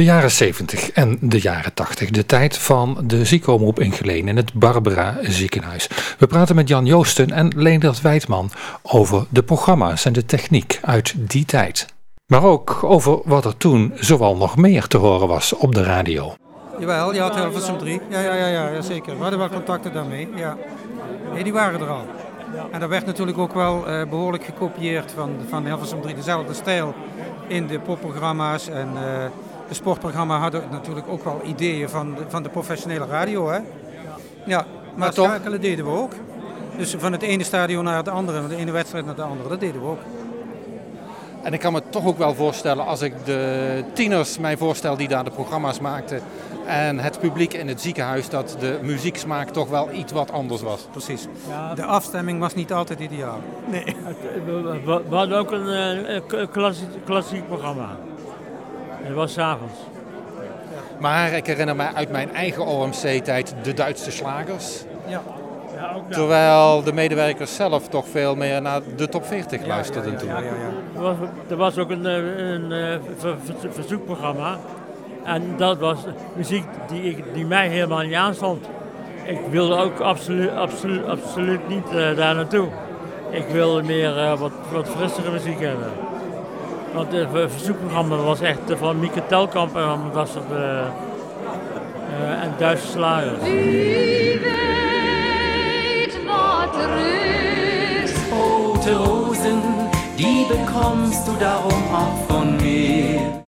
De jaren 70 en de jaren 80, de tijd van de ziekenomroep in Geleen in het Barbara ziekenhuis. We praten met Jan Joosten en Leendert Wijtman over de programma's en de techniek uit die tijd. Maar ook over wat er toen zowel nog meer te horen was op de radio. Jawel, je had Hilversum 3. Ja, ja, ja, ja, zeker. We hadden wel contacten daarmee. Ja. Nee, die waren er al. En daar werd natuurlijk ook wel uh, behoorlijk gekopieerd van, van Hilversum 3. Dezelfde stijl in de popprogramma's en... Uh, de sportprogramma hadden natuurlijk ook wel ideeën van de, van de professionele radio. Hè? Ja, maar, maar schakelen deden we ook. Dus van het ene stadion naar het andere, van de ene wedstrijd naar de andere, dat deden we ook. En ik kan me toch ook wel voorstellen, als ik de tieners mij voorstel die daar de programma's maakten en het publiek in het ziekenhuis, dat de muzieksmaak toch wel iets wat anders was. Precies. Ja, de afstemming was niet altijd ideaal. Nee. We hadden ook een, eh, een klassiek, klassiek programma. Het was s'avonds. Maar ik herinner me uit mijn eigen OMC-tijd de Duitse slagers. Ja. ja ook Terwijl de medewerkers zelf toch veel meer naar de top 40 luisterden toen. Ja, ja, er, was, er was ook een, een, een verzoekprogramma. En dat was muziek die, ik, die mij helemaal niet aanstond. Ik wilde ook absoluut, absoluut, absoluut niet uh, daar naartoe. Ik wilde meer uh, wat, wat frissere muziek hebben. Want het verzoekprogramma was echt van Mieke Telkamp en dat soort uh, uh, en Duitse slagers. Wie weet wat rust. Rote Rosen, die bekommst du darum auch von mir.